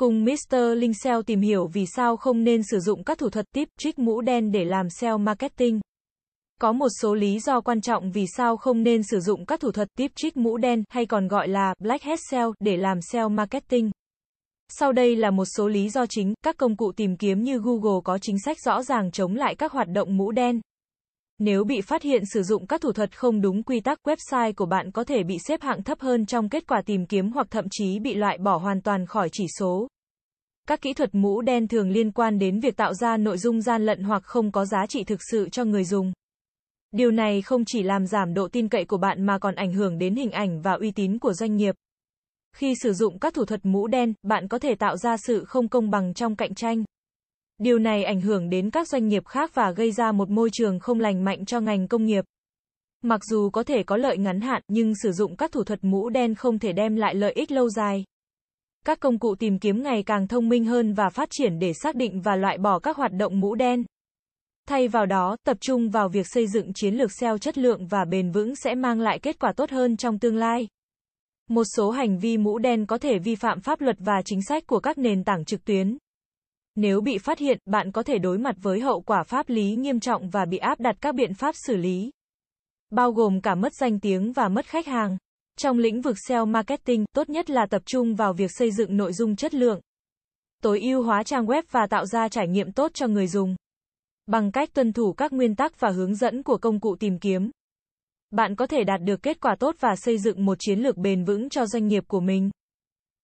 Cùng Mr. Linh SEO tìm hiểu vì sao không nên sử dụng các thủ thuật tip, trick mũ đen để làm SEO marketing. Có một số lý do quan trọng vì sao không nên sử dụng các thủ thuật tip trick mũ đen hay còn gọi là black hat SEO để làm SEO marketing. Sau đây là một số lý do chính, các công cụ tìm kiếm như Google có chính sách rõ ràng chống lại các hoạt động mũ đen. Nếu bị phát hiện sử dụng các thủ thuật không đúng quy tắc, website của bạn có thể bị xếp hạng thấp hơn trong kết quả tìm kiếm hoặc thậm chí bị loại bỏ hoàn toàn khỏi chỉ số. Các kỹ thuật mũ đen thường liên quan đến việc tạo ra nội dung gian lận hoặc không có giá trị thực sự cho người dùng. Điều này không chỉ làm giảm độ tin cậy của bạn mà còn ảnh hưởng đến hình ảnh và uy tín của doanh nghiệp. Khi sử dụng các thủ thuật mũ đen, bạn có thể tạo ra sự không công bằng trong cạnh tranh. Điều này ảnh hưởng đến các doanh nghiệp khác và gây ra một môi trường không lành mạnh cho ngành công nghiệp. Mặc dù có thể có lợi ngắn hạn, nhưng sử dụng các thủ thuật mũ đen không thể đem lại lợi ích lâu dài. Các công cụ tìm kiếm ngày càng thông minh hơn và phát triển để xác định và loại bỏ các hoạt động mũ đen. Thay vào đó, tập trung vào việc xây dựng chiến lược SEO chất lượng và bền vững sẽ mang lại kết quả tốt hơn trong tương lai. Một số hành vi mũ đen có thể vi phạm pháp luật và chính sách của các nền tảng trực tuyến. Nếu bị phát hiện, bạn có thể đối mặt với hậu quả pháp lý nghiêm trọng và bị áp đặt các biện pháp xử lý, bao gồm cả mất danh tiếng và mất khách hàng. Trong lĩnh vực SEO marketing, tốt nhất là tập trung vào việc xây dựng nội dung chất lượng, tối ưu hóa trang web và tạo ra trải nghiệm tốt cho người dùng. Bằng cách tuân thủ các nguyên tắc và hướng dẫn của công cụ tìm kiếm, bạn có thể đạt được kết quả tốt và xây dựng một chiến lược bền vững cho doanh nghiệp của mình.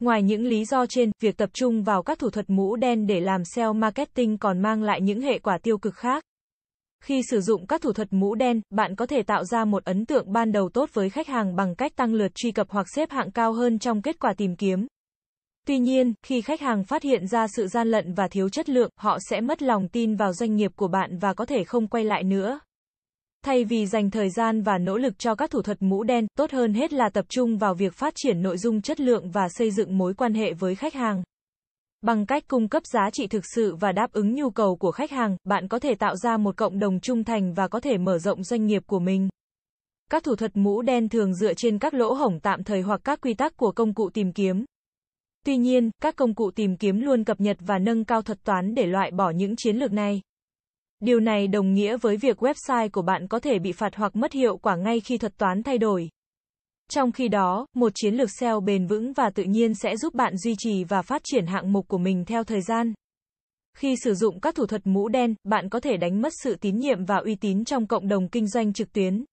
Ngoài những lý do trên, việc tập trung vào các thủ thuật mũ đen để làm SEO marketing còn mang lại những hệ quả tiêu cực khác. Khi sử dụng các thủ thuật mũ đen, bạn có thể tạo ra một ấn tượng ban đầu tốt với khách hàng bằng cách tăng lượt truy cập hoặc xếp hạng cao hơn trong kết quả tìm kiếm. Tuy nhiên, khi khách hàng phát hiện ra sự gian lận và thiếu chất lượng, họ sẽ mất lòng tin vào doanh nghiệp của bạn và có thể không quay lại nữa. Thay vì dành thời gian và nỗ lực cho các thủ thuật mũ đen, tốt hơn hết là tập trung vào việc phát triển nội dung chất lượng và xây dựng mối quan hệ với khách hàng. Bằng cách cung cấp giá trị thực sự và đáp ứng nhu cầu của khách hàng, bạn có thể tạo ra một cộng đồng trung thành và có thể mở rộng doanh nghiệp của mình. Các thủ thuật mũ đen thường dựa trên các lỗ hổng tạm thời hoặc các quy tắc của công cụ tìm kiếm. Tuy nhiên, các công cụ tìm kiếm luôn cập nhật và nâng cao thuật toán để loại bỏ những chiến lược này. Điều này đồng nghĩa với việc website của bạn có thể bị phạt hoặc mất hiệu quả ngay khi thuật toán thay đổi. Trong khi đó, một chiến lược SEO bền vững và tự nhiên sẽ giúp bạn duy trì và phát triển hạng mục của mình theo thời gian. Khi sử dụng các thủ thuật mũ đen, bạn có thể đánh mất sự tín nhiệm và uy tín trong cộng đồng kinh doanh trực tuyến.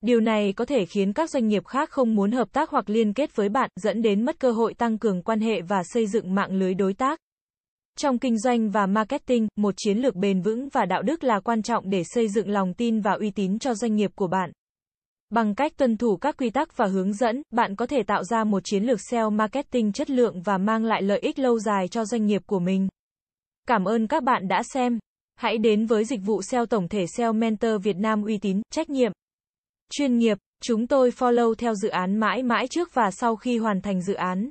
Điều này có thể khiến các doanh nghiệp khác không muốn hợp tác hoặc liên kết với bạn, dẫn đến mất cơ hội tăng cường quan hệ và xây dựng mạng lưới đối tác. Trong kinh doanh và marketing, một chiến lược bền vững và đạo đức là quan trọng để xây dựng lòng tin và uy tín cho doanh nghiệp của bạn. Bằng cách tuân thủ các quy tắc và hướng dẫn, bạn có thể tạo ra một chiến lược SEO marketing chất lượng và mang lại lợi ích lâu dài cho doanh nghiệp của mình. Cảm ơn các bạn đã xem. Hãy đến với dịch vụ SEO tổng thể SEO Mentor Việt Nam uy tín, trách nhiệm, chuyên nghiệp. Chúng tôi follow theo dự án mãi mãi trước và sau khi hoàn thành dự án.